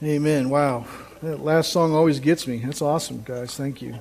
Amen. Wow. That last song always gets me. That's awesome, guys. Thank you.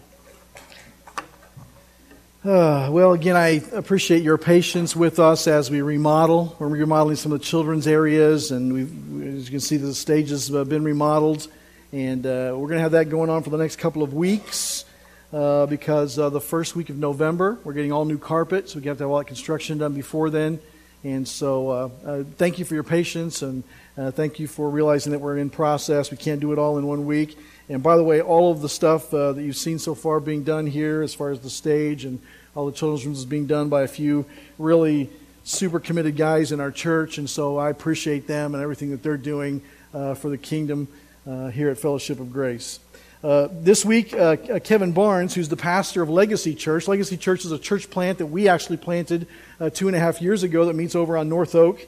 Uh, well, again, I appreciate your patience with us as we remodel. We're remodeling some of the children's areas, and as you can see, the stages have been remodeled. And uh, we're going to have that going on for the next couple of weeks uh, because uh, the first week of November, we're getting all new carpet, so we have to have all that construction done before then. And so, uh, uh, thank you for your patience, and uh, thank you for realizing that we're in process. We can't do it all in one week. And by the way, all of the stuff uh, that you've seen so far being done here, as far as the stage and all the children's rooms, is being done by a few really super committed guys in our church. And so, I appreciate them and everything that they're doing uh, for the kingdom uh, here at Fellowship of Grace. Uh, this week, uh, uh, Kevin Barnes, who's the pastor of Legacy Church, Legacy Church is a church plant that we actually planted uh, two and a half years ago that meets over on North Oak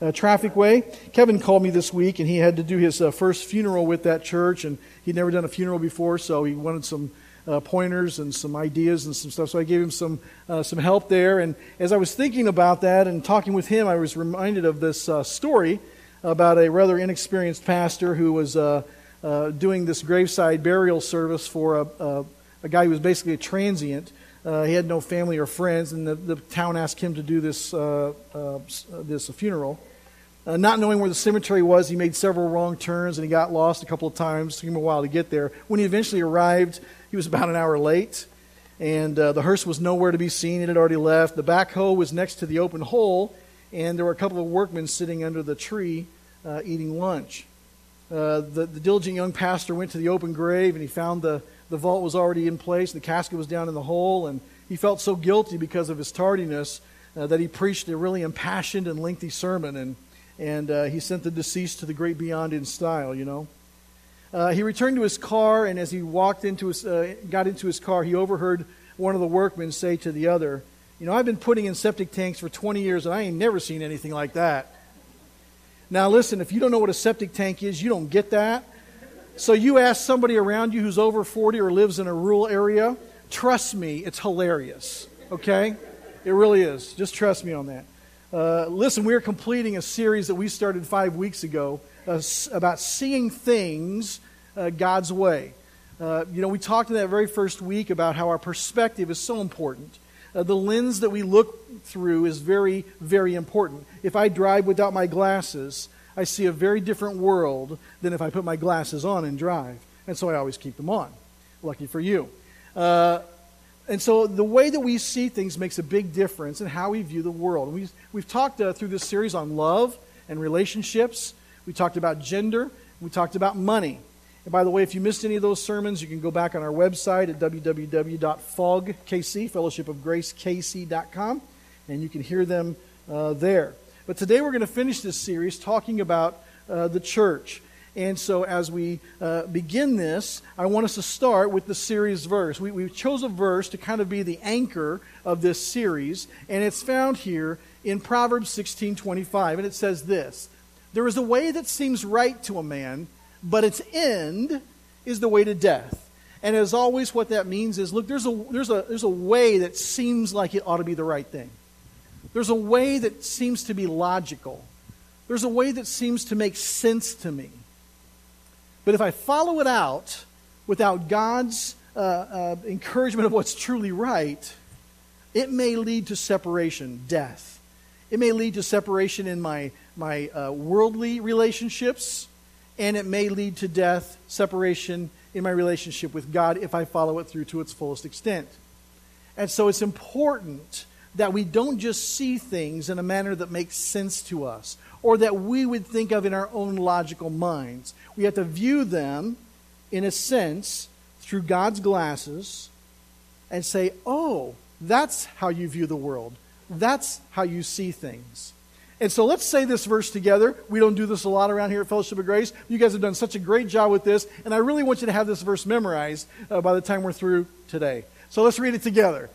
uh, Traffic Way. Kevin called me this week, and he had to do his first funeral with that church, and he'd never done a funeral before, so he wanted some pointers and some ideas and some stuff. So I gave him some some help there. And as I was thinking about that and talking with him, I was reminded of this story about a rather inexperienced pastor who was uh, doing this graveside burial service for a, a, a, guy who was basically a transient. Uh, he had no family or friends, and the, the town asked him to do this, uh, uh this funeral. Uh, not knowing where the cemetery was, he made several wrong turns and he got lost a couple of times. It took him a while to get there. When he eventually arrived, he was about an hour late, and the hearse was nowhere to be seen. It had already left. The backhoe was next to the open hole, and there were a couple of workmen sitting under the tree eating lunch. Uh, the, the diligent young pastor went to the open grave and he found the, the vault was already in place. The casket was down in the hole, and he felt so guilty because of his tardiness uh, that he preached a really impassioned and lengthy sermon. And, and uh, he sent the deceased to the great beyond in style, you know. Uh, he returned to his car, and as he walked into his, uh, got into his car, he overheard one of the workmen say to the other, You know, I've been putting in septic tanks for 20 years, and I ain't never seen anything like that. Now, listen, if you don't know what a septic tank is, you don't get that. So you ask somebody around you who's over 40 or lives in a rural area, trust me, it's hilarious. Okay? It really is. Just trust me on that. Uh, listen, we're completing a series that we started five weeks ago uh, about seeing things uh, God's way. Uh, you know, we talked in that very first week about how our perspective is so important. Uh, the lens that we look through is very, very important. If I drive without my glasses, I see a very different world than if I put my glasses on and drive. And so I always keep them on. Lucky for you. Uh, and so the way that we see things makes a big difference in how we view the world. We've, we've talked uh, through this series on love and relationships. We talked about gender. We talked about money. And by the way, if you missed any of those sermons, you can go back on our website at www.fogkc, fellowshipofgracekc.com, and you can hear them uh, there. But today we're going to finish this series talking about uh, the church. And so, as we uh, begin this, I want us to start with the series verse. We, we chose a verse to kind of be the anchor of this series, and it's found here in Proverbs 16:25, and it says this: "There is a way that seems right to a man, but its end is the way to death. And as always, what that means is look, there's a, there's, a, there's a way that seems like it ought to be the right thing. There's a way that seems to be logical. There's a way that seems to make sense to me. But if I follow it out without God's uh, uh, encouragement of what's truly right, it may lead to separation, death. It may lead to separation in my, my uh, worldly relationships and it may lead to death, separation in my relationship with God if I follow it through to its fullest extent. And so it's important that we don't just see things in a manner that makes sense to us or that we would think of in our own logical minds. We have to view them, in a sense, through God's glasses and say, oh, that's how you view the world. That's how you see things. And so let's say this verse together. We don't do this a lot around here at Fellowship of Grace. You guys have done such a great job with this, and I really want you to have this verse memorized uh, by the time we're through today. So let's read it together.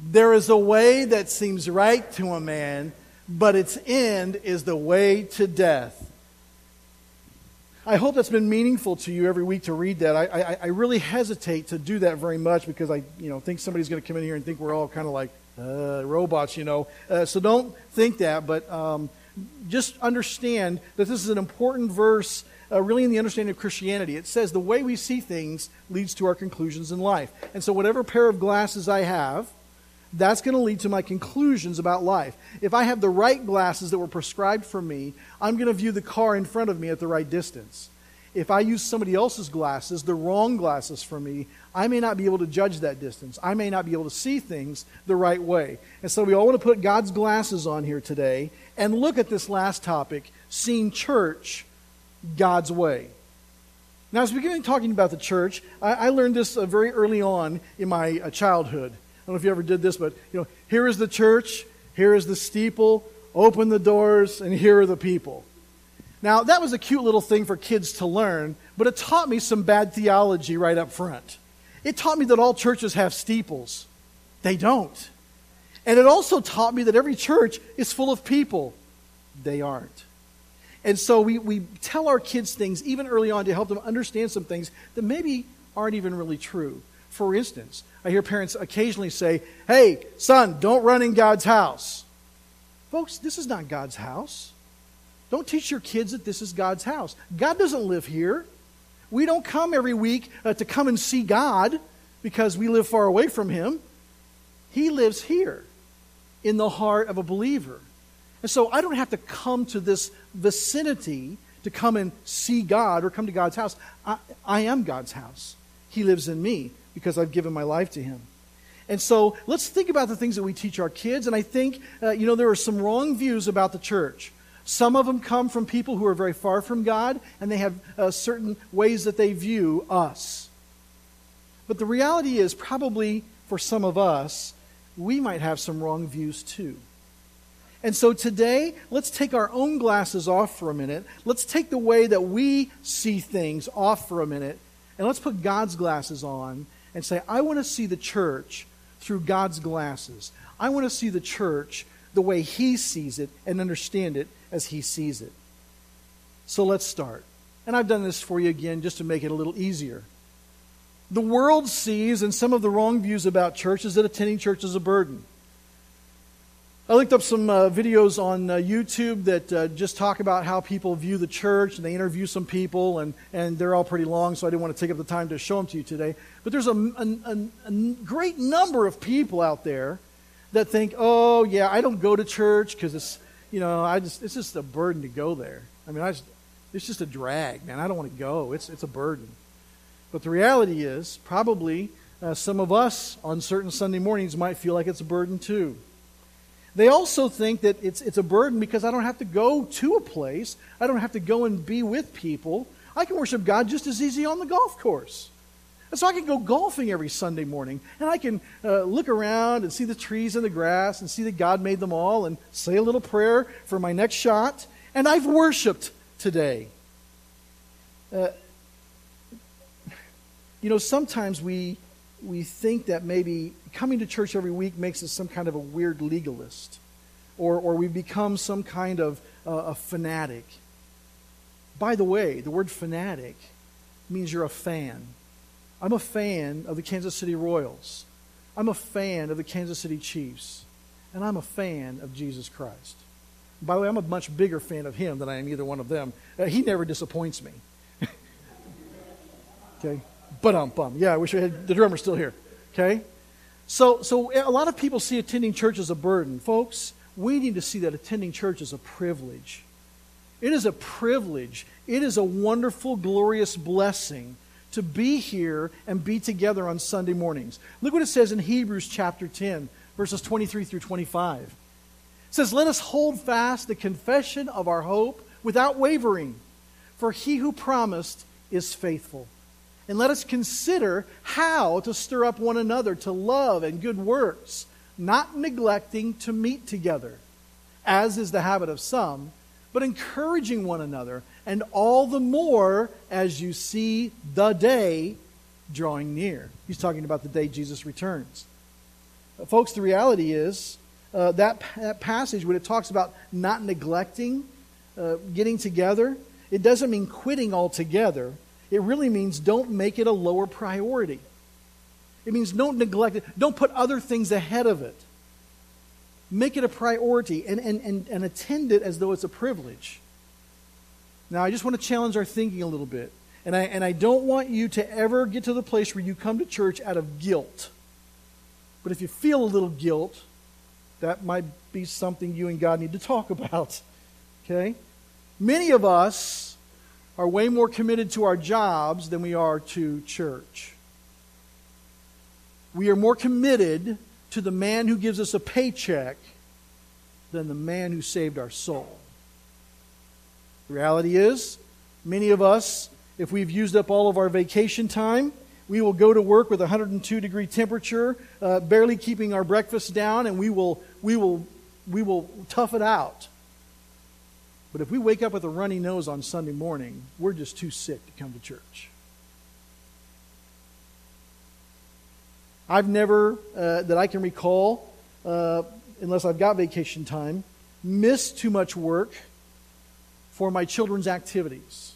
There is a way that seems right to a man, but its end is the way to death. I hope that's been meaningful to you every week to read that. I, I, I really hesitate to do that very much because I you know, think somebody's going to come in here and think we're all kind of like, uh, robots, you know. Uh, so don't think that, but um, just understand that this is an important verse uh, really in the understanding of Christianity. It says the way we see things leads to our conclusions in life. And so, whatever pair of glasses I have, that's going to lead to my conclusions about life. If I have the right glasses that were prescribed for me, I'm going to view the car in front of me at the right distance. If I use somebody else's glasses, the wrong glasses for me, I may not be able to judge that distance. I may not be able to see things the right way. And so we all want to put God's glasses on here today and look at this last topic seeing church God's way. Now, as we begin talking about the church, I, I learned this uh, very early on in my uh, childhood. I don't know if you ever did this, but you know, here is the church, here is the steeple, open the doors, and here are the people. Now, that was a cute little thing for kids to learn, but it taught me some bad theology right up front. It taught me that all churches have steeples. They don't. And it also taught me that every church is full of people. They aren't. And so we, we tell our kids things even early on to help them understand some things that maybe aren't even really true. For instance, I hear parents occasionally say, Hey, son, don't run in God's house. Folks, this is not God's house. Don't teach your kids that this is God's house. God doesn't live here. We don't come every week uh, to come and see God because we live far away from Him. He lives here in the heart of a believer. And so I don't have to come to this vicinity to come and see God or come to God's house. I, I am God's house. He lives in me because I've given my life to him. And so let's think about the things that we teach our kids. And I think, uh, you know, there are some wrong views about the church. Some of them come from people who are very far from God, and they have uh, certain ways that they view us. But the reality is, probably for some of us, we might have some wrong views too. And so today, let's take our own glasses off for a minute. Let's take the way that we see things off for a minute, and let's put God's glasses on and say, I want to see the church through God's glasses. I want to see the church the way He sees it and understand it as He sees it. So let's start. And I've done this for you again just to make it a little easier. The world sees, and some of the wrong views about church, is that attending church is a burden. I looked up some uh, videos on uh, YouTube that uh, just talk about how people view the church, and they interview some people, and, and they're all pretty long, so I didn't want to take up the time to show them to you today. But there's a, a, a great number of people out there that think, oh, yeah, I don't go to church because it's, you know, I just, it's just a burden to go there. I mean, I just, it's just a drag, man. I don't want to go. It's, it's a burden. But the reality is, probably uh, some of us on certain Sunday mornings might feel like it's a burden too. They also think that it's, it's a burden because I don't have to go to a place. I don't have to go and be with people. I can worship God just as easy on the golf course. And so I can go golfing every Sunday morning, and I can uh, look around and see the trees and the grass and see that God made them all and say a little prayer for my next shot. And I've worshiped today. Uh, you know, sometimes we we think that maybe coming to church every week makes us some kind of a weird legalist, or, or we become some kind of uh, a fanatic. By the way, the word fanatic means you're a fan. I'm a fan of the Kansas City Royals. I'm a fan of the Kansas City Chiefs. And I'm a fan of Jesus Christ. By the way, I'm a much bigger fan of him than I am either one of them. Uh, he never disappoints me. okay? But um bum. Yeah, I wish I had the drummer still here. Okay? So so a lot of people see attending church as a burden. Folks, we need to see that attending church is a privilege. It is a privilege. It is a wonderful, glorious blessing to be here and be together on Sunday mornings. Look what it says in Hebrews chapter 10, verses 23 through 25. It says, Let us hold fast the confession of our hope without wavering, for he who promised is faithful. And let us consider how to stir up one another to love and good works, not neglecting to meet together, as is the habit of some, but encouraging one another, and all the more as you see the day drawing near. He's talking about the day Jesus returns. Uh, folks, the reality is uh, that, that passage, when it talks about not neglecting, uh, getting together, it doesn't mean quitting altogether it really means don't make it a lower priority. It means don't neglect it. Don't put other things ahead of it. Make it a priority and, and, and, and attend it as though it's a privilege. Now, I just want to challenge our thinking a little bit. And I, and I don't want you to ever get to the place where you come to church out of guilt. But if you feel a little guilt, that might be something you and God need to talk about. Okay? Many of us are way more committed to our jobs than we are to church. We are more committed to the man who gives us a paycheck than the man who saved our soul. The reality is, many of us if we've used up all of our vacation time, we will go to work with 102 degree temperature, uh, barely keeping our breakfast down, and we will, we, will, we will tough it out. But if we wake up with a runny nose on Sunday morning, we're just too sick to come to church. I've never, uh, that I can recall, uh, unless I've got vacation time, missed too much work for my children's activities.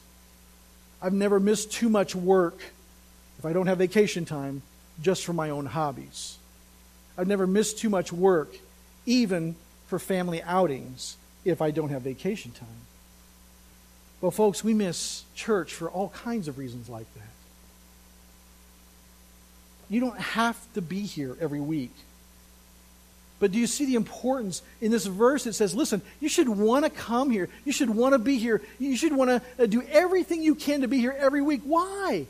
I've never missed too much work if I don't have vacation time just for my own hobbies. I've never missed too much work even for family outings if I don't have vacation time. Well, folks, we miss church for all kinds of reasons like that. You don't have to be here every week but do you see the importance in this verse? It says, listen, you should want to come here. You should want to be here. You should want to uh, do everything you can to be here every week. Why?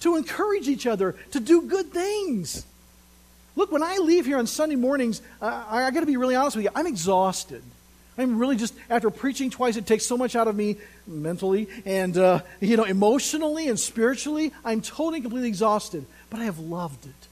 To encourage each other, to do good things. Look, when I leave here on Sunday mornings, uh, I, I got to be really honest with you, I'm exhausted. I'm really just, after preaching twice, it takes so much out of me mentally and, uh, you know, emotionally and spiritually. I'm totally, completely exhausted. But I have loved it.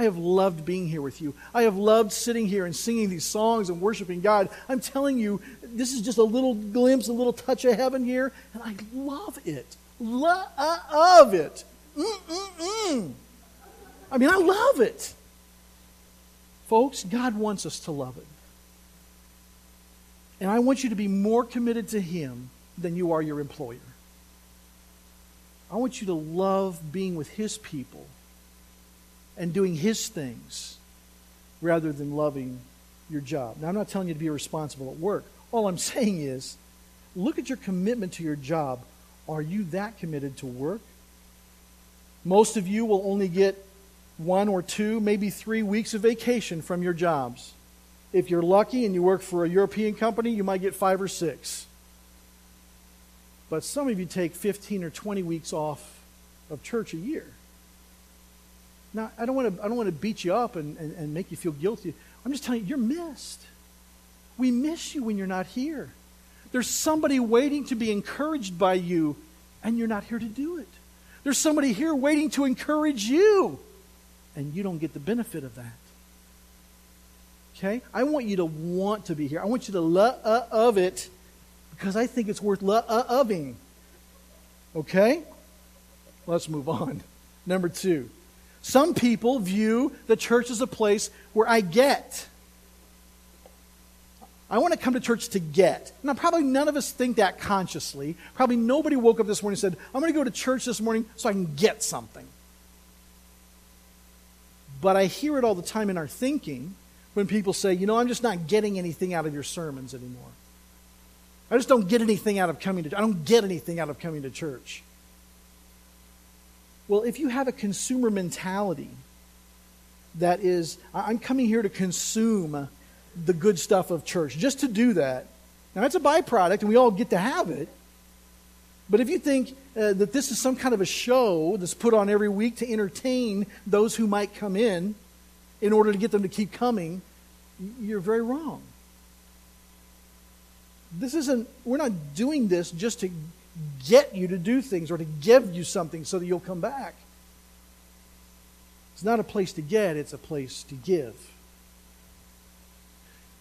I have loved being here with you. I have loved sitting here and singing these songs and worshiping God. I'm telling you, this is just a little glimpse, a little touch of heaven here, and I love it. Love uh, it. Mm-mm-mm. I mean, I love it. Folks, God wants us to love it. And I want you to be more committed to Him than you are your employer. I want you to love being with His people and doing His things rather than loving your job. Now, I'm not telling you to be responsible at work. All I'm saying is look at your commitment to your job. Are you that committed to work? Most of you will only get one or two, maybe three weeks of vacation from your jobs. If you're lucky and you work for a European company, you might get five or six. But some of you take 15 or 20 weeks off of church a year. Now, I don't want to, I don't want to beat you up and, and, and make you feel guilty. I'm just telling you, you're missed. We miss you when you're not here. There's somebody waiting to be encouraged by you, and you're not here to do it. There's somebody here waiting to encourage you, and you don't get the benefit of that. Okay? I want you to want to be here. I want you to love of it because I think it's worth loving. Okay? Let's move on. Number two. Some people view the church as a place where I get. I want to come to church to get. Now, probably none of us think that consciously. Probably nobody woke up this morning and said, I'm going to go to church this morning so I can get something. But I hear it all the time in our thinking when people say, you know, I'm just not getting anything out of your sermons anymore. I just don't get anything out of coming to I don't get anything out of coming to church. Well, if you have a consumer mentality that is, I'm coming here to consume the good stuff of church, just to do that, now it's a byproduct and we all get to have it. But if you think uh, that this is some kind of a show that's put on every week to entertain those who might come in in order to get them to keep coming, you're very wrong. This isn't, we're not doing this just to get you to do things or to give you something so that you'll come back. It's not a place to get, it's a place to give.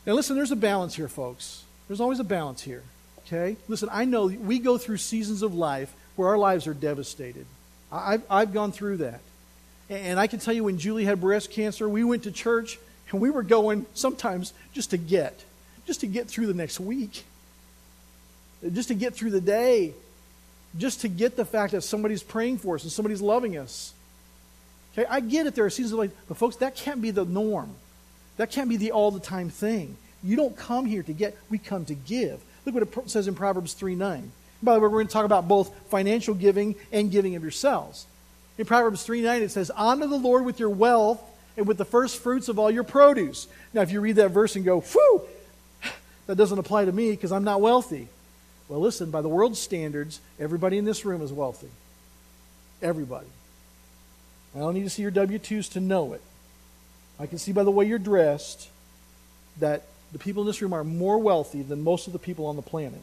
Now, listen, there's a balance here, folks. There's always a balance here. Okay? Listen, I know we go through seasons of life where our lives are devastated. I've, I've gone through that. And I can tell you when Julie had breast cancer, we went to church and we were going sometimes just to get, just to get through the next week just to get through the day, just to get the fact that somebody's praying for us and somebody's loving us. Okay, I get it. There are seasons like, but folks, that can't be the norm. That can't be the all the time thing. You don't come here to get, we come to give. Look what it says in Proverbs 3 9. By the way, we're going to talk about both financial giving and giving of yourselves. In Proverbs 3 9, it says, Honor the Lord with your wealth and with the first fruits of all your produce. Now, if you read that verse and go, Whew, that doesn't apply to me because I'm not wealthy. Well, listen, by the world's standards, everybody in this room is wealthy. Everybody. I don't need to see your W 2s to know it. I can see by the way you're dressed that the people in this room are more wealthy than most of the people on the planet.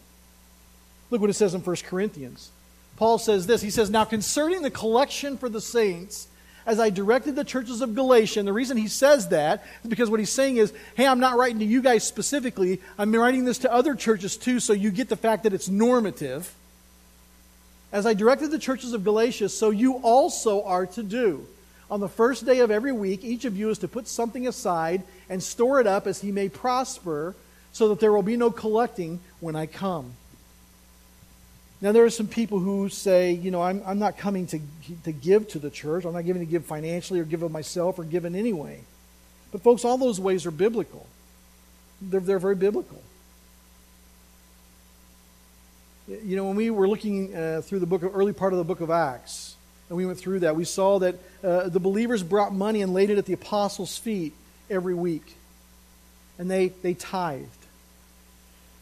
Look what it says in 1 Corinthians. Paul says this He says, Now concerning the collection for the saints, as I directed the churches of Galatia, and the reason he says that is because what he's saying is, hey, I'm not writing to you guys specifically. I'm writing this to other churches too, so you get the fact that it's normative. As I directed the churches of Galatia, so you also are to do. On the first day of every week, each of you is to put something aside and store it up as he may prosper, so that there will be no collecting when I come. Now, there are some people who say, you know, I'm, I'm not coming to, to give to the church. I'm not giving to give financially or give of myself or give in any way. But, folks, all those ways are biblical. They're, they're very biblical. You know, when we were looking uh, through the book of, early part of the book of Acts, and we went through that, we saw that uh, the believers brought money and laid it at the apostles' feet every week. And they, they tithed.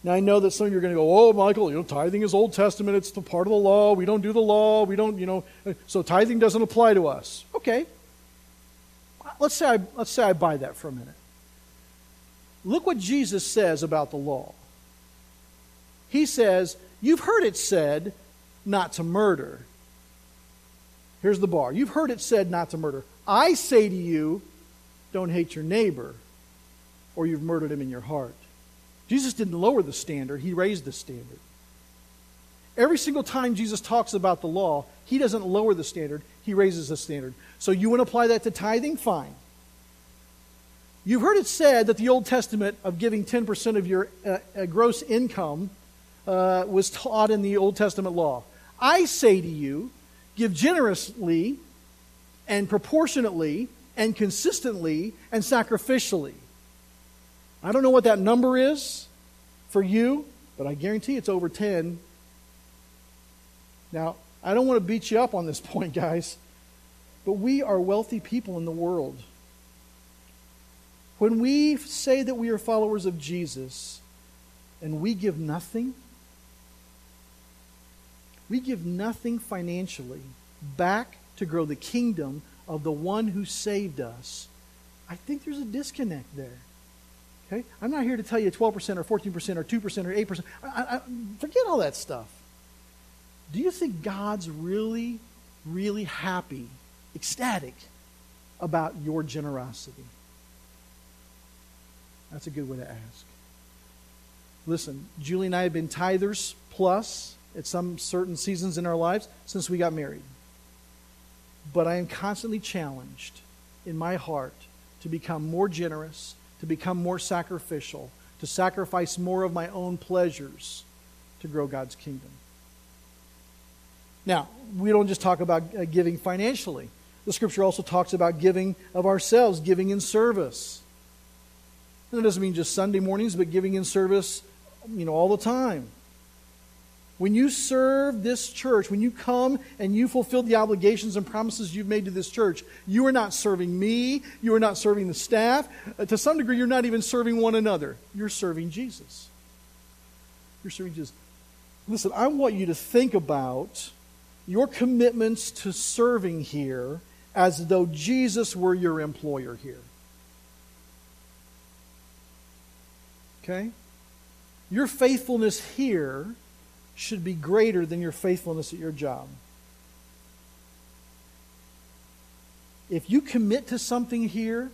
Now, I know that some of you are going to go, oh, Michael, you know, tithing is Old Testament. It's the part of the law. We don't do the law. We don't, you know, so tithing doesn't apply to us. Okay. Let's say I, let's say I buy that for a minute. Look what Jesus says about the law. He says, You've heard it said not to murder. Here's the bar. You've heard it said not to murder. I say to you, don't hate your neighbor, or you've murdered him in your heart. Jesus didn't lower the standard, he raised the standard. Every single time Jesus talks about the law, he doesn't lower the standard, he raises the standard. So you want to apply that to tithing? Fine. You've heard it said that the Old Testament of giving 10% of your uh, uh, gross income uh, was taught in the Old Testament law. I say to you, give generously and proportionately and consistently and sacrificially. I don't know what that number is for you, but I guarantee it's over 10. Now, I don't want to beat you up on this point, guys, but we are wealthy people in the world. When we say that we are followers of Jesus and we give nothing, we give nothing financially back to grow the kingdom of the one who saved us, I think there's a disconnect there. Okay? I'm not here to tell you 12% or 14% or 2% or 8%. I, I, forget all that stuff. Do you think God's really, really happy, ecstatic about your generosity? That's a good way to ask. Listen, Julie and I have been tithers plus at some certain seasons in our lives since we got married. But I am constantly challenged in my heart to become more generous to become more sacrificial, to sacrifice more of my own pleasures to grow God's kingdom. Now, we don't just talk about uh, giving financially. The scripture also talks about giving of ourselves, giving in service. And it doesn't mean just Sunday mornings, but giving in service, you know, all the time. When you serve this church, when you come and you fulfill the obligations and promises you've made to this church, you are not serving me. You are not serving the staff. Uh, to some degree, you're not even serving one another. You're serving Jesus. You're serving Jesus. Listen, I want you to think about your commitments to serving here as though Jesus were your employer here. Okay? Your faithfulness here should be greater than your faithfulness at your job. If you commit to something here,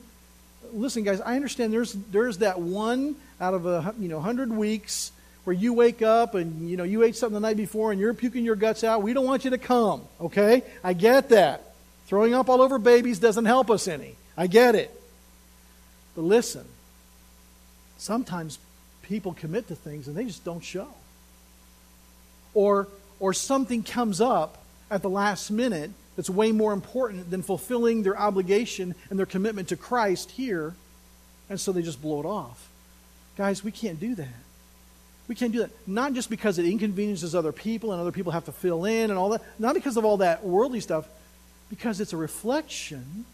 listen, guys, I understand there's, there's that one out of a you know, 100 weeks where you wake up and you know you ate something the night before and you're puking your guts out. We don't want you to come, okay? I get that. Throwing up all over babies doesn't help us any. I get it. But listen, sometimes people commit to things and they just don't show or, or something comes up at the last minute that's way more important than fulfilling their obligation and their commitment to Christ here, and so they just blow it off. Guys, we can't do that. We can't do that. Not just because it inconveniences other people and other people have to fill in and all that. Not because of all that worldly stuff, because it's a reflection.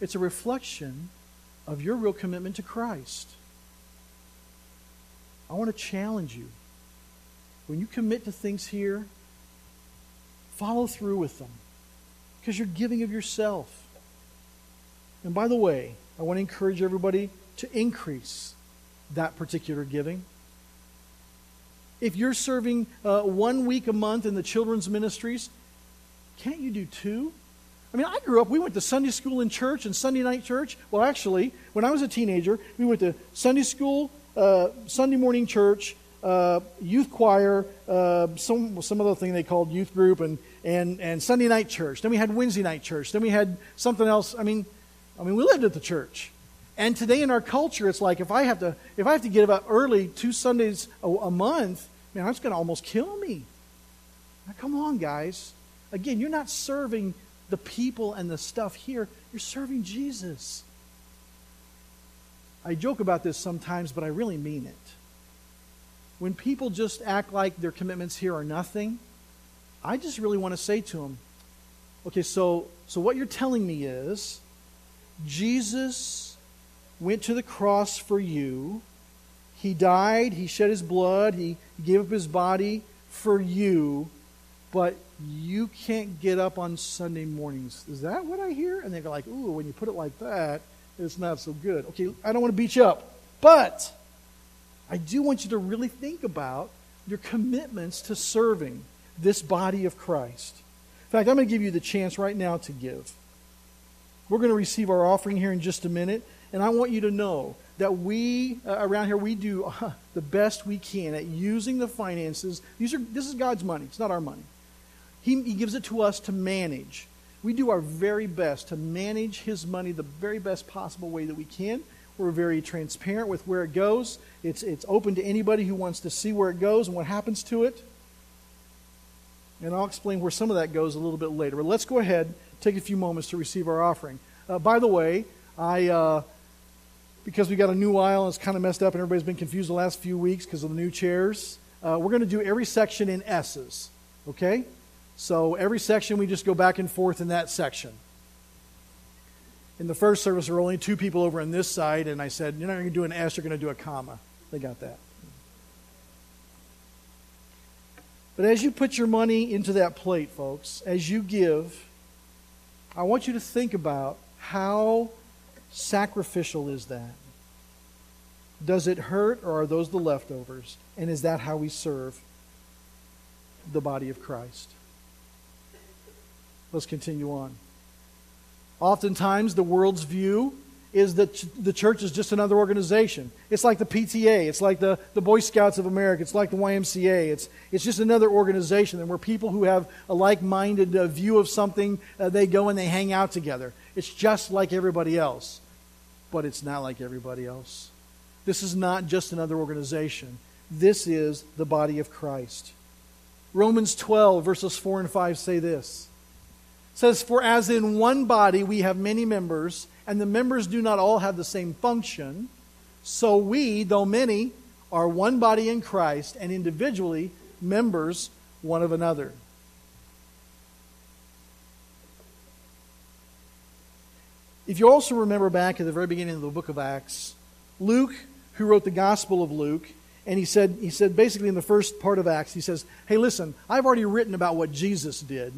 It's a reflection of your real commitment to Christ. I want to challenge you. When you commit to things here, follow through with them because you're giving of yourself. And by the way, I want to encourage everybody to increase that particular giving. If you're serving uh, one week a month in the children's ministries, can't you do two? I mean, I grew up, we went to Sunday school in church and Sunday night church. Well, actually, when I was a teenager, we went to Sunday school, uh, Sunday morning church, uh, youth choir, uh, some, some other thing they called youth group, and, and, and Sunday night church. Then we had Wednesday night church. Then we had something else. I mean, I mean, we lived at the church. And today in our culture, it's like if I have to, if I have to get up early two Sundays a, a month, man, that's going to almost kill me. Now, come on, guys. Again, you're not serving the people and the stuff here, you're serving Jesus. I joke about this sometimes, but I really mean it. When people just act like their commitments here are nothing, I just really want to say to them, okay, so, so what you're telling me is Jesus went to the cross for you. He died, he shed his blood, he gave up his body for you, but you can't get up on Sunday mornings. Is that what I hear? And they're like, ooh, when you put it like that, it's not so good. Okay, I don't want to beat you up, but I do want you to really think about your commitments to serving this body of Christ. In fact, I'm going to give you the chance right now to give. We're going to receive our offering here in just a minute, and I want you to know that we uh, around here we do uh, the best we can at using the finances. These are this is God's money. It's not our money. He, he gives it to us to manage. We do our very best to manage His money the very best possible way that we can. We're very transparent with where it goes. It's, it's open to anybody who wants to see where it goes and what happens to it. And I'll explain where some of that goes a little bit later. But let's go ahead, take a few moments to receive our offering. Uh, by the way, I uh, because we got a new aisle and it's kind of messed up and everybody's been confused the last few weeks because of the new chairs. Uh, we're going to do every section in S's. Okay? So every section, we just go back and forth in that section. In the first service, there were only two people over on this side, and I said, You're not going to do an S, you're going to do a comma. They got that. But as you put your money into that plate, folks, as you give, I want you to think about how sacrificial is that? Does it hurt, or are those the leftovers? And is that how we serve the body of Christ? Let's continue on. Oftentimes, the world's view is that the church is just another organization. It's like the PTA, it's like the, the Boy Scouts of America, it's like the YMCA. It's, it's just another organization. And where people who have a like minded uh, view of something, uh, they go and they hang out together. It's just like everybody else. But it's not like everybody else. This is not just another organization, this is the body of Christ. Romans 12, verses 4 and 5 say this says, For as in one body we have many members, and the members do not all have the same function, so we, though many, are one body in Christ, and individually members one of another. If you also remember back at the very beginning of the book of Acts, Luke, who wrote the Gospel of Luke, and he said, he said basically in the first part of Acts, he says, Hey, listen, I've already written about what Jesus did.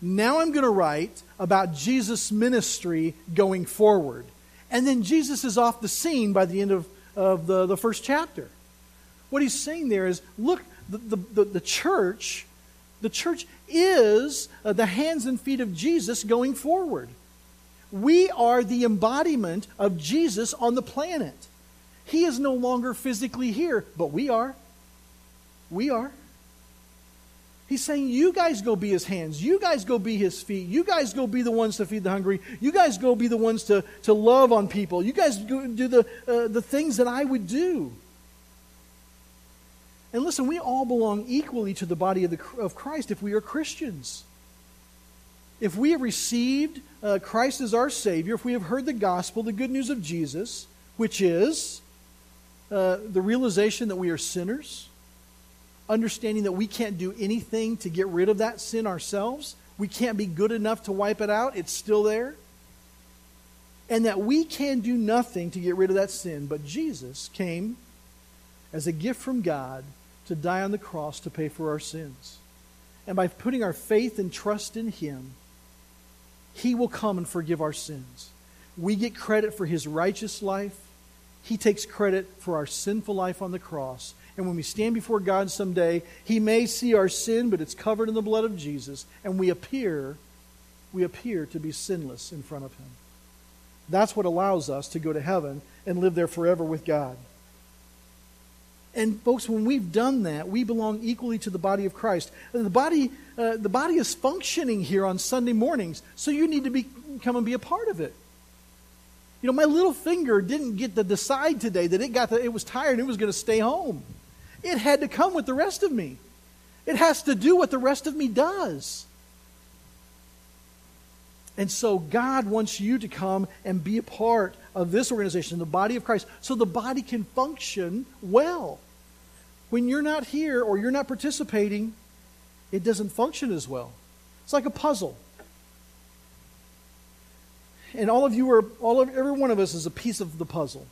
Now I'm going to write about Jesus' ministry going forward. And then Jesus is off the scene by the end of, of the, the first chapter. What he's saying there is look, the, the, the, the church, the church is uh, the hands and feet of Jesus going forward. We are the embodiment of Jesus on the planet. He is no longer physically here, but we are. We are. He's saying, You guys go be his hands. You guys go be his feet. You guys go be the ones to feed the hungry. You guys go be the ones to, to love on people. You guys go do the, uh, the things that I would do. And listen, we all belong equally to the body of, the, of Christ if we are Christians. If we have received uh, Christ as our Savior, if we have heard the gospel, the good news of Jesus, which is uh, the realization that we are sinners, understanding that we can't do anything to get rid of that sin ourselves. We can't be good enough to wipe it out, it's still there. And that we can do nothing to get rid of that sin, but Jesus came as a gift from God to die on the cross to pay for our sins. And by putting our faith and trust in Him, He will come and forgive our sins. We get credit for His righteous life, He takes credit for our sinful life on the cross. And when we stand before God someday, He may see our sin, but it's covered in the blood of Jesus, and we appear, we appear to be sinless in front of Him. That's what allows us to go to heaven and live there forever with God. And folks, when we've done that, we belong equally to the body of Christ. The body, uh, the body is functioning here on Sunday mornings, so you need to be, come and be a part of it. You know, my little finger didn't get to decide today that it got the, it was tired and it was going to stay home. It had to come with the rest of me. It has to do what the rest of me does. And so God wants you to come and be a part of this organization, the body of Christ, so the body can function well. When you're not here or you're not participating, it doesn't function as well. It's like a puzzle. And all of you are, all of, every one of us is a piece of the puzzle.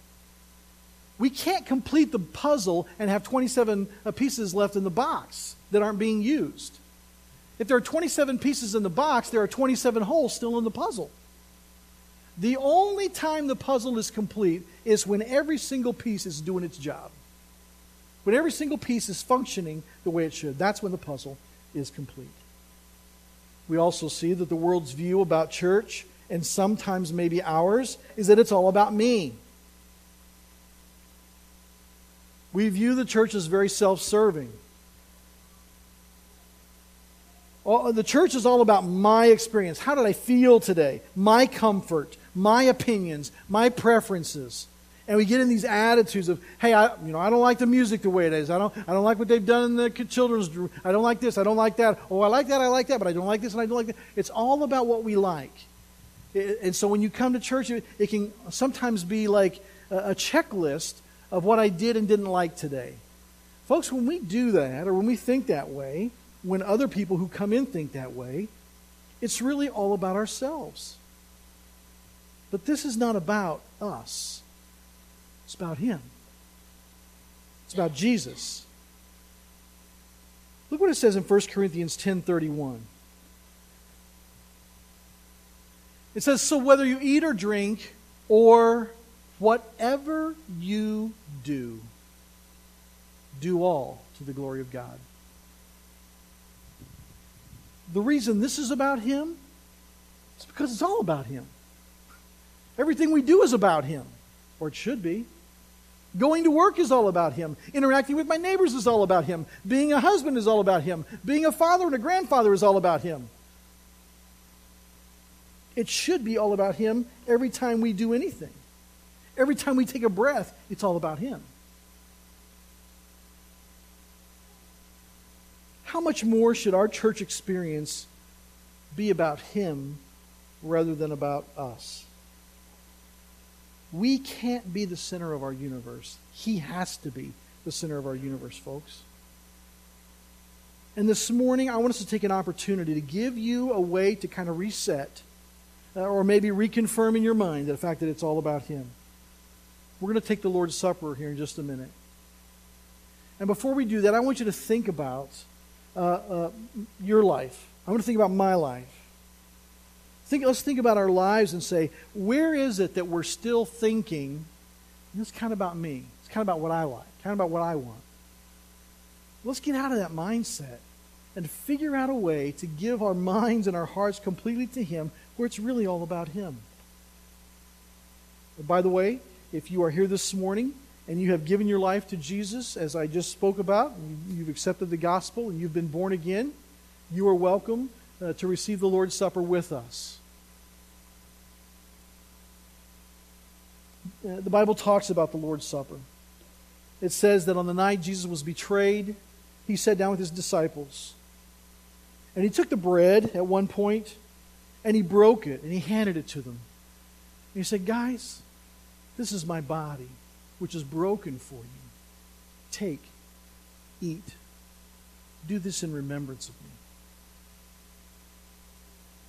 We can't complete the puzzle and have 27 uh, pieces left in the box that aren't being used. If there are 27 pieces in the box, there are 27 holes still in the puzzle. The only time the puzzle is complete is when every single piece is doing its job. When every single piece is functioning the way it should, that's when the puzzle is complete. We also see that the world's view about church, and sometimes maybe ours, is that it's all about me. We view the church as very self serving. The church is all about my experience. How did I feel today? My comfort, my opinions, my preferences. And we get in these attitudes of, hey, I, you know, I don't like the music the way it is. I don't, I don't like what they've done in the children's. room. I don't like this. I don't like that. Oh, I like that. I like that. But I don't like this and I don't like that. It's all about what we like. And so when you come to church, it, can sometimes be like a, a checklist of what I did and didn't like today. Folks, when we do that or when we think that way, when other people who come in think that way, it's really all about ourselves. But this is not about us. It's about Him. It's about Jesus. Look what it says in 1 Corinthians 10:31. It says, "So whether you eat or drink or whatever you do, do all to the glory of God." The reason this is about Him is because it's all about Him. Everything we do is about Him, or it should be. Going to work is all about him. Interacting with my neighbors is all about him. Being a husband is all about him. Being a father and a grandfather is all about him. It should be all about him every time we do anything. Every time we take a breath, it's all about him. How much more should our church experience be about him rather than about us? We can't be the center of our universe. He has to be the center of our universe, folks. And this morning, I want us to take an opportunity to give you a way to kind of reset or maybe reconfirm in your mind the fact that it's all about Him. We're going to take the Lord's Supper here in just a minute. And before we do that, I want you to think about uh, uh, your life. I want to think about my life. Think, let's think about our lives and say, where is it that we're still thinking, is kind of about me. It's kind of about what I like, kind of about what I want. Let's get out of that mindset and figure out a way to give our minds and our hearts completely to Him where it's really all about Him. By the way, if you are here this morning and you have given your life to Jesus, as I just spoke about, you've accepted the gospel and you've been born again, you are welcome uh, to receive the Lord's Supper with us. Uh, the Bible talks about the Lord's Supper. It says that on the night Jesus was betrayed, he sat down with his disciples. And he took the bread at one point and he broke it and he handed it to them. And he said, Guys, this is my body, which is broken for you. Take, eat. Do this in remembrance of me.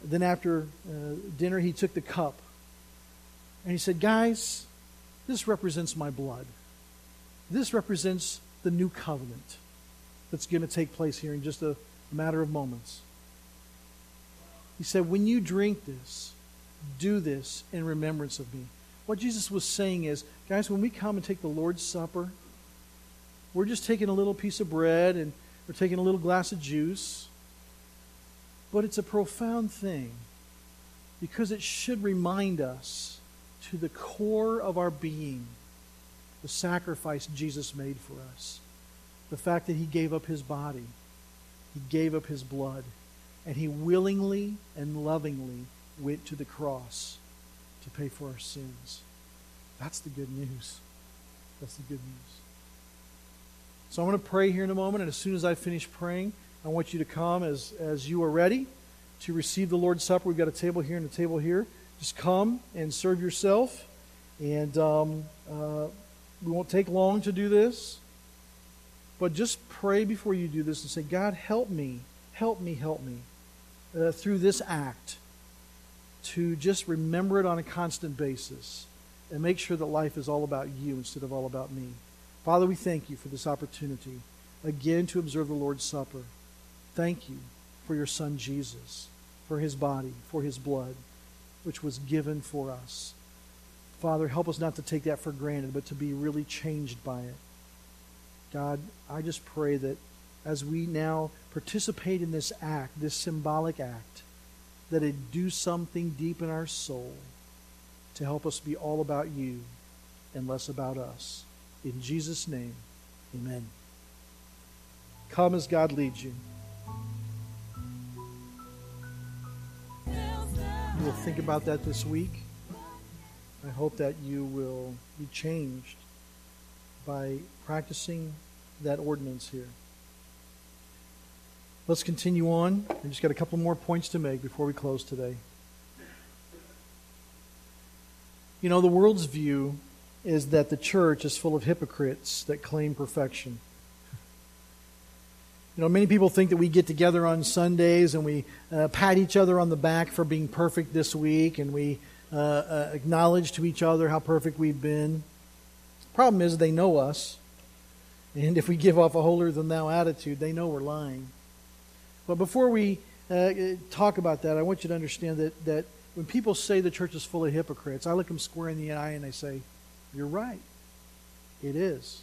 Then, after uh, dinner, he took the cup and he said, Guys, this represents my blood. This represents the new covenant that's going to take place here in just a matter of moments. He said, When you drink this, do this in remembrance of me. What Jesus was saying is, guys, when we come and take the Lord's Supper, we're just taking a little piece of bread and we're taking a little glass of juice. But it's a profound thing because it should remind us to the core of our being the sacrifice Jesus made for us. The fact that he gave up his body, he gave up his blood, and he willingly and lovingly went to the cross to pay for our sins. That's the good news. That's the good news. So I'm going to pray here in a moment, and as soon as I finish praying, I want you to come as, as you are ready to receive the Lord's Supper. We've got a table here and a table here. Just come and serve yourself. And um, uh, we won't take long to do this. But just pray before you do this and say, God, help me, help me, help me uh, through this act to just remember it on a constant basis and make sure that life is all about you instead of all about me. Father, we thank you for this opportunity again to observe the Lord's Supper. Thank you for your Son Jesus, for his body, for his blood, which was given for us. Father, help us not to take that for granted, but to be really changed by it. God, I just pray that as we now participate in this act, this symbolic act, that it do something deep in our soul to help us be all about you and less about us. In Jesus' name, amen. Come as God leads you. You will think about that this week. I hope that you will be changed by practicing that ordinance here. Let's continue on. I just got a couple more points to make before we close today. You know, the world's view is that the church is full of hypocrites that claim perfection. You know, many people think that we get together on Sundays and we uh, pat each other on the back for being perfect this week and we uh, uh, acknowledge to each other how perfect we've been. The problem is they know us. And if we give off a holier than thou attitude, they know we're lying. But before we uh, talk about that, I want you to understand that, that when people say the church is full of hypocrites, I look them square in the eye and I say, You're right. It is.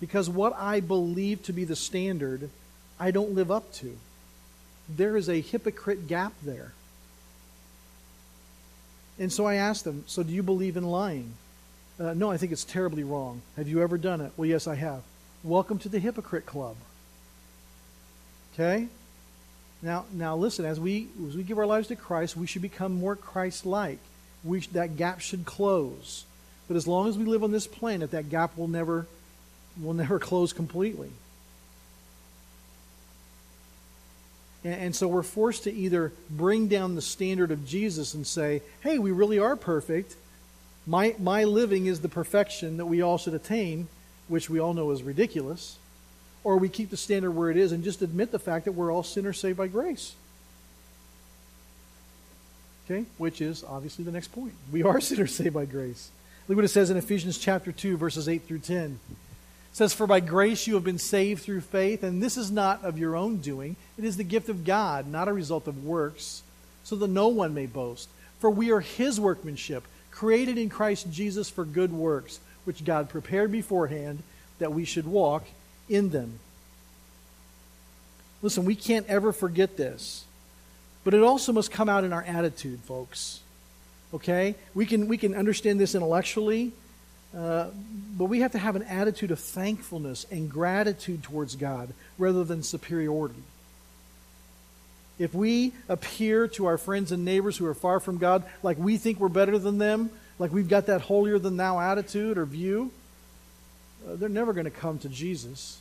Because what I believe to be the standard, I don't live up to. There is a hypocrite gap there. And so I asked them, So do you believe in lying? Uh, no, I think it's terribly wrong. Have you ever done it? Well, yes, I have. Welcome to the hypocrite club. Okay? Now, now listen, as we, as we give our lives to Christ, we should become more Christ like. That gap should close. But as long as we live on this planet, that gap will never will never close completely. And, and so we're forced to either bring down the standard of Jesus and say, hey, we really are perfect. My, my living is the perfection that we all should attain, which we all know is ridiculous. Or we keep the standard where it is and just admit the fact that we're all sinners saved by grace. Okay? Which is obviously the next point. We are sinners saved by grace. Look what it says in Ephesians chapter 2, verses 8 through 10 It says, For by grace you have been saved through faith, and this is not of your own doing. It is the gift of God, not a result of works, so that no one may boast. For we are his workmanship, created in Christ Jesus for good works, which God prepared beforehand that we should walk in them. Listen, we can't ever forget this. But it also must come out in our attitude, folks. Okay? We can, we can understand this intellectually, uh, but we have to have an attitude of thankfulness and gratitude towards God rather than superiority. If we appear to our friends and neighbors who are far from God like we think we're better than them, like we've got that holier than thou attitude or view, uh, they're never going to come to Jesus.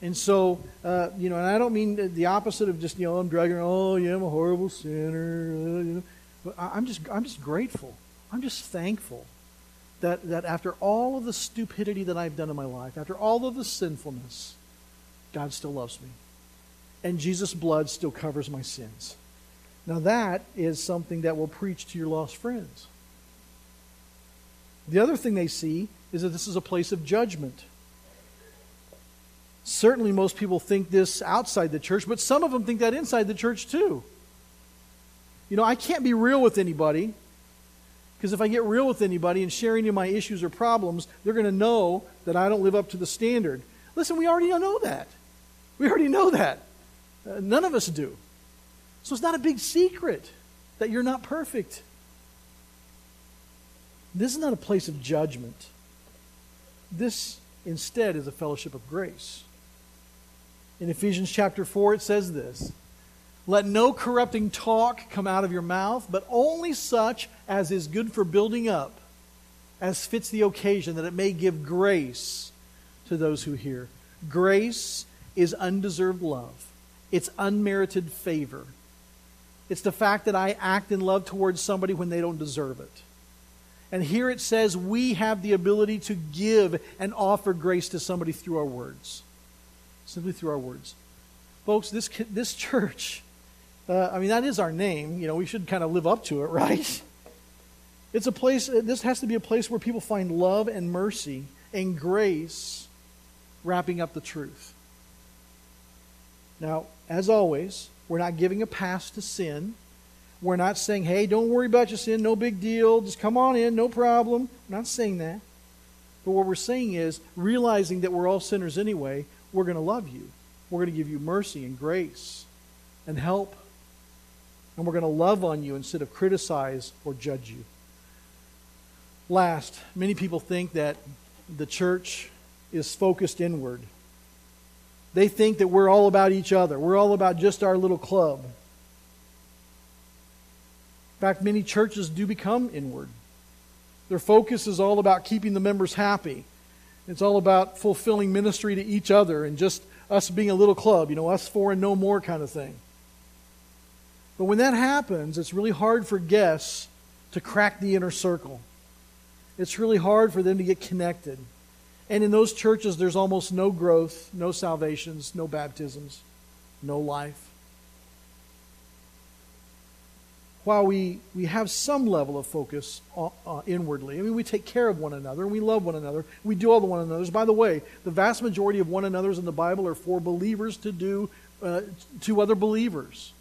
And so, uh, you know, and I don't mean the opposite of just, you know, I'm dragging, oh, yeah, I'm a horrible sinner, uh, you know. But I'm just, I'm just grateful I'm just thankful that, that after all of the stupidity that I've done in my life, after all of the sinfulness, God still loves me. And Jesus' blood still covers my sins. Now, that is something that will preach to your lost friends. The other thing they see is that this is a place of judgment. Certainly, most people think this outside the church, but some of them think that inside the church too. You know, I can't be real with anybody because if I get real with anybody and share any of my issues or problems, they're going to know that I don't live up to the standard. Listen, we already know that. We already know that. Uh, none of us do. So it's not a big secret that you're not perfect. This is not a place of judgment. This instead is a fellowship of grace. In Ephesians chapter 4, it says this Let no corrupting talk come out of your mouth, but only such as is good for building up, as fits the occasion, that it may give grace to those who hear. Grace is undeserved love, it's unmerited favor. It's the fact that I act in love towards somebody when they don't deserve it. And here it says we have the ability to give and offer grace to somebody through our words. Simply through our words. Folks, this, this church, uh, I mean, that is our name. You know, we should kind of live up to it, right? It's a place, this has to be a place where people find love and mercy and grace wrapping up the truth. Now, as always, we're not giving a pass to sin. We're not saying, hey, don't worry about your sin, no big deal, just come on in, no problem. We're not saying that. But what we're saying is, realizing that we're all sinners anyway, we're going to love you. We're going to give you mercy and grace and help. And we're going to love on you instead of criticize or judge you. Last, many people think that the church is focused inward. They think that we're all about each other, we're all about just our little club fact, many churches do become inward. Their focus is all about keeping the members happy. It's all about fulfilling ministry to each other and just us being a little club, you know, us four and no more kind of thing. But when that happens, it's really hard for guests to crack the inner circle. It's really hard for them to get connected. And in those churches, there's almost no growth, no salvations, no baptisms, no life. While we, we have some level of focus uh, uh, inwardly, I mean, we take care of one another and we love one another. We do all the one another's. By the way, the vast majority of one another's in the Bible are for believers to do uh, to other believers.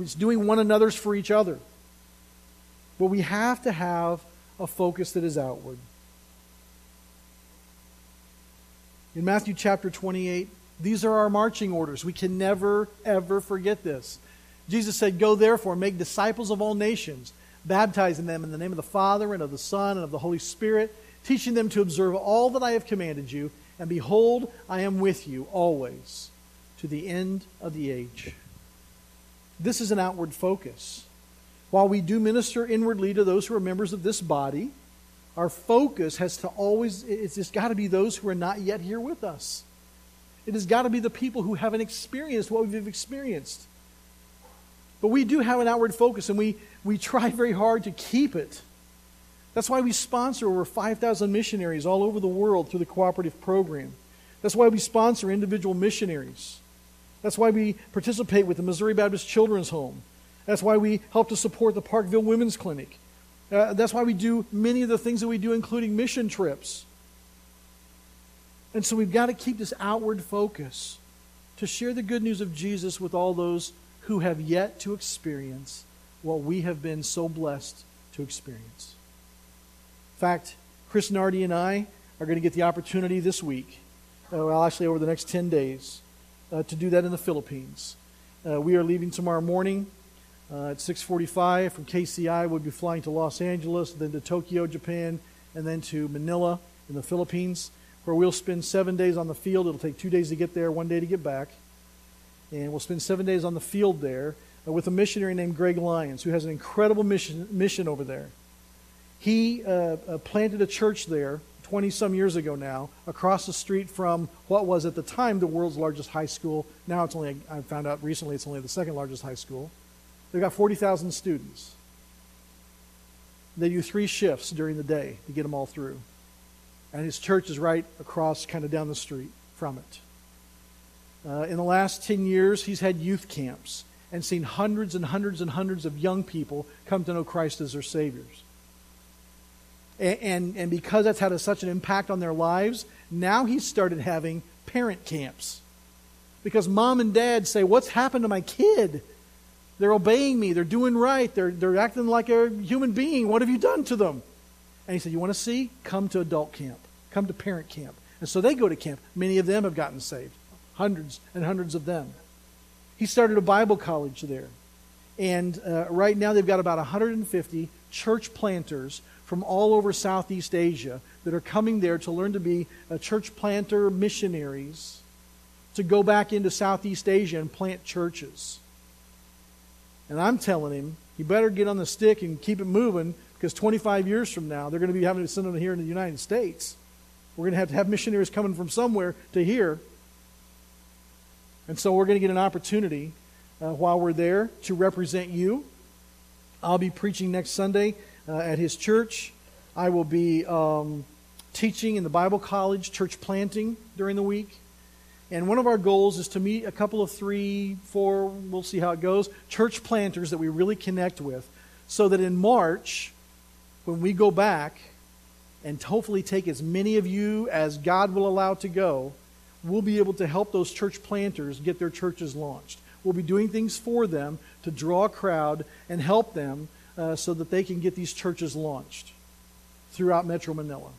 It's doing one another's for each other. But we have to have a focus that is outward. In Matthew chapter 28, these are our marching orders. We can never, ever forget this. Jesus said, Go therefore, make disciples of all nations, baptizing them in the name of the Father and of the Son and of the Holy Spirit, teaching them to observe all that I have commanded you. And behold, I am with you always to the end of the age. This is an outward focus. While we do minister inwardly to those who are members of this body, our focus has to always, it's just got to be those who are not yet here with us. It has got to be the people who haven't experienced what we've experienced. But we do have an outward focus, and we, we try very hard to keep it. That's why we sponsor over 5,000 missionaries all over the world through the cooperative program. That's why we sponsor individual missionaries. That's why we participate with the Missouri Baptist Children's Home. That's why we help to support the Parkville Women's Clinic. Uh, that's why we do many of the things that we do, including mission trips. And so we've got to keep this outward focus to share the good news of Jesus with all those who have yet to experience what we have been so blessed to experience. In fact, Chris Nardi and I are going to get the opportunity this week, uh, well, actually over the next 10 days, uh, to do that in the Philippines. Uh, we are leaving tomorrow morning uh, at 6.45 from KCI. We'll be flying to Los Angeles, then to Tokyo, Japan, and then to Manila in the Philippines, where we'll spend seven days on the field. It'll take two days to get there, one day to get back and we'll spend seven days on the field there uh, with a missionary named Greg Lyons, who has an incredible mission, mission over there. He uh, uh, planted a church there 20 some years ago now, across the street from what was at the time the world's largest high school. Now it's only, I found out recently, it's only the second largest high school. They've got 40,000 students. They do three shifts during the day to get them all through. And his church is right across, kind of down the street from it. Uh, in the last 10 years, he's had youth camps and seen hundreds and hundreds and hundreds of young people come to know Christ as their saviors. And, and, and because that's had a, such an impact on their lives, now he's started having parent camps. Because mom and dad say, What's happened to my kid? They're obeying me. They're doing right. They're, they're acting like a human being. What have you done to them? And he said, You want to see? Come to adult camp. Come to parent camp. And so they go to camp. Many of them have gotten saved. Hundreds and hundreds of them. He started a Bible college there. And uh, right now they've got about 150 church planters from all over Southeast Asia that are coming there to learn to be church planter missionaries to go back into Southeast Asia and plant churches. And I'm telling him, you better get on the stick and keep it moving because 25 years from now, they're going to be having to send them here in the United States. We're going to have to have missionaries coming from somewhere to here. And so we're going to get an opportunity uh, while we're there to represent you. I'll be preaching next Sunday uh, at his church. I will be um, teaching in the Bible college, church planting during the week. And one of our goals is to meet a couple of three, four, we'll see how it goes, church planters that we really connect with, so that in March, when we go back and hopefully take as many of you as God will allow to go, we'll be able to help those church planters get their churches launched. We'll be doing things for them to draw a crowd and help them uh, so that they can get these churches launched throughout Metro Manila.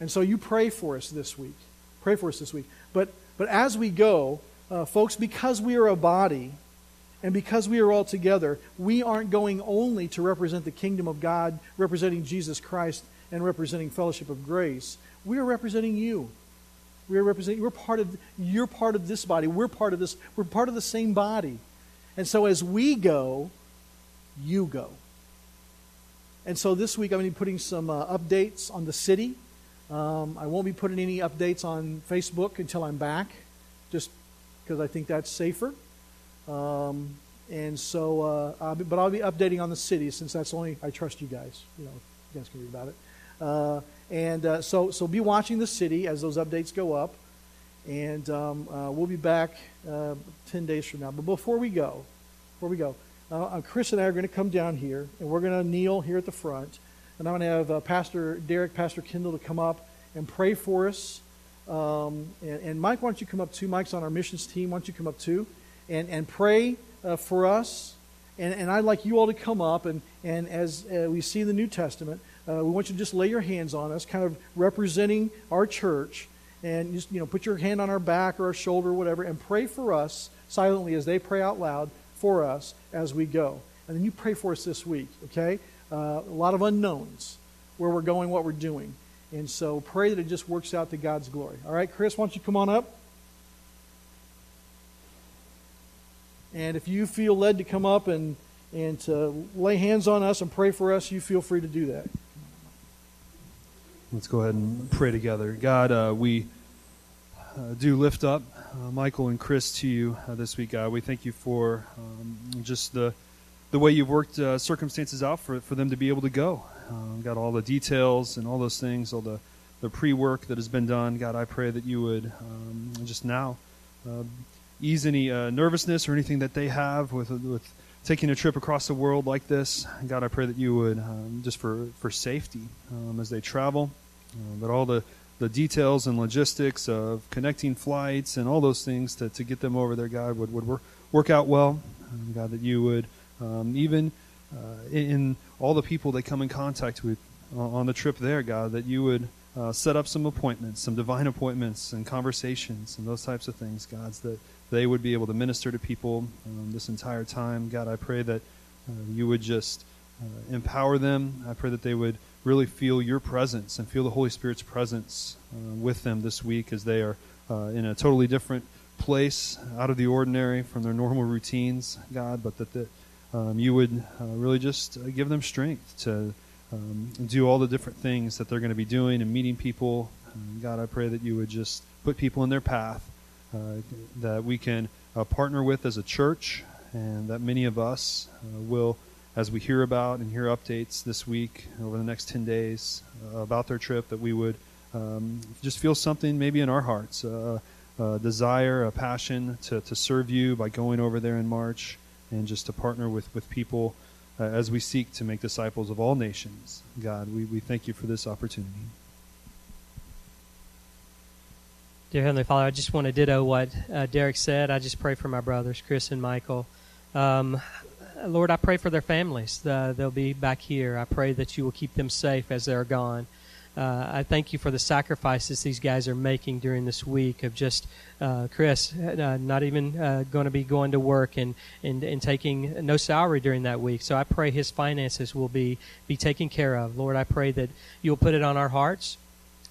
And so you pray for us this week. Pray for us this week. But, but as we go, uh, folks, because we are a body and because we are all together, we aren't going only to represent the kingdom of God, representing Jesus Christ and representing fellowship of grace. We are representing you. We are representing, we're part of, you're part of this body. We're part of this, we're part of the same body. And so as we go, you go. And so this week I'm going to be putting some uh, updates on the city. Um, I won't be putting any updates on Facebook until I'm back, just because I think that's safer. Um, and so, uh, I'll be, but I'll be updating on the city since that's only I trust you guys. You know, you guys can read about it. Uh, and uh, so, so be watching the city as those updates go up. And um, uh, we'll be back uh, 10 days from now. But before we go, before we go, uh, Chris and I are going to come down here, and we're going to kneel here at the front. And I'm going to have uh, Pastor Derek, Pastor Kendall to come up and pray for us. Um, and, and, Mike, why don't you come up too? Mike's on our missions team. Why don't you come up too? And, and pray uh, for us. And, and I'd like you all to come up. And, and as uh, we see the New Testament, uh, we want you to just lay your hands on us, kind of representing our church. And just, you know, put your hand on our back or our shoulder or whatever, and pray for us silently as they pray out loud for us as we go. And then you pray for us this week, okay? uh, a lot of unknowns where we're going, what we're doing. And so pray that it just works out to God's glory. All right, Chris, why don't you come on up? And if you feel led to come up and, and to lay hands on us and pray for us, you feel free to do that. Let's go ahead and pray together. God, uh, we uh, do lift up uh, Michael and Chris to you uh, this week, God. We thank you for um, just the the way you've worked uh, circumstances out for, for them to be able to go. Um, got all the details and all those things, all the, the pre work that has been done. God, I pray that you would um, just now uh, ease any nervousness or anything that they have with, with taking a trip across the world like this. God, I pray that you would, um, just for, for safety um, as they travel, uh, that all the, the details and logistics of connecting flights and all those things to, to get them over there, God, would, would work, work out well. Um, God, that you would um, even uh, in all the people they come in contact with uh, on the trip there, God, that you would uh, set up some appointments, some divine appointments and conversations and those types of things, God, that they would be able to minister to people um, this entire time. God, I pray that uh, you would just uh, empower them. I pray that they would really feel your presence and feel the Holy Spirit's presence uh, with them this week as they are in a totally different place, out of the ordinary from their normal routines, God, but that the um, you would uh, really just uh, give them strength to um, do all the different things that they're going to be doing and meeting people. Um, God, I pray that you would just put people in their path uh, that we can uh, partner with as a church, and that many of us uh, will as we hear about and hear updates this week over the next 10 days uh, about their trip, that we would um, just feel something maybe in our hearts uh, a desire, a passion to, to serve you by going over there in March and just to partner with, with people uh, as we seek to make disciples of all nations. God, we, we thank you for this opportunity. Dear Heavenly Father, I just want to ditto what uh, Derek said. I just pray for my brothers, Chris and Michael. Um, Lord, I pray for their families. Uh, they'll be back here. I pray that you will keep them safe as they're gone. Uh, I thank you for the sacrifices these guys are making during this week of just uh, Chris uh, not even uh, going to be going to work and, and, and taking no salary during that week. So I pray his finances will be, be taken care of. Lord, I pray that you'll put it on our hearts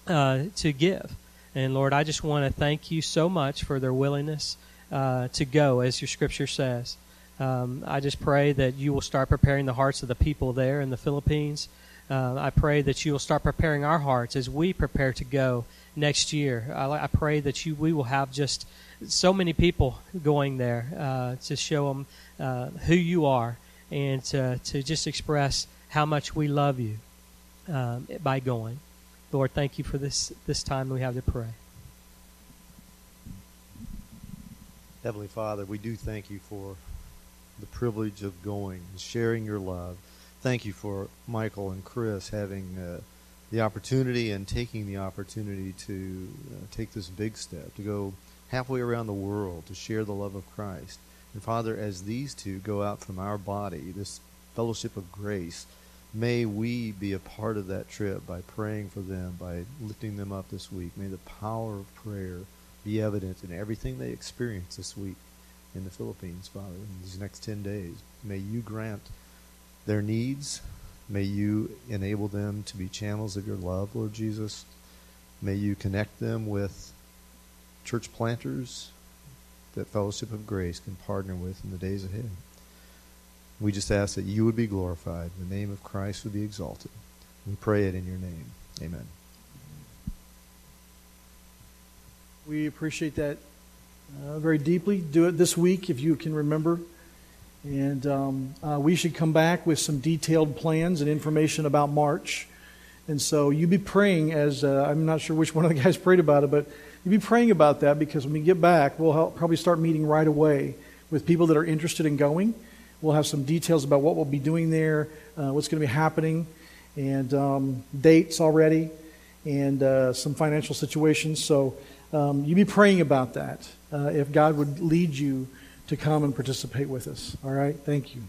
uh, to give. And Lord, I just want to thank you so much for their willingness to go, as your scripture says. Um, I just pray that you will start preparing the hearts of the people there in the Philippines. Uh, I pray that you will start preparing our hearts as we prepare to go next year. I, I pray that you we will have just so many people going there uh, to show them uh, who you are and to, to just express how much we love you um, by going. Lord, thank you for this, this time we have to pray. Heavenly Father, we do thank you for the privilege of going and sharing your love. Thank you for Michael and Chris having uh, the opportunity and taking the opportunity to uh, take this big step, to go halfway around the world to share the love of Christ. And Father, as these two go out from our body, this fellowship of grace, may we be a part of that trip by praying for them, by lifting them up this week. May the power of prayer be evident in everything they experience this week in the Philippines, Father, in these next 10 days. May you grant their needs. May you enable them to be channels of your love, Lord Jesus. May you connect them with church planters that Fellowship of Grace can partner with in the days ahead. We just ask that you would be glorified, the name of Christ would be exalted. We pray it in your name. Amen. We appreciate that uh, very deeply. Do it this week if you can remember. And um, uh, we should come back with some detailed plans and information about March. And so you be praying as uh, I'm not sure which one of the guys prayed about it, but you be praying about that because when we get back, we'll help, probably start meeting right away with people that are interested in going. We'll have some details about what we'll be doing there, uh, what's going to be happening, and um, dates already, and uh, some financial situations. So um, you be praying about that uh, if God would lead you to come and participate with us. All right? Thank you.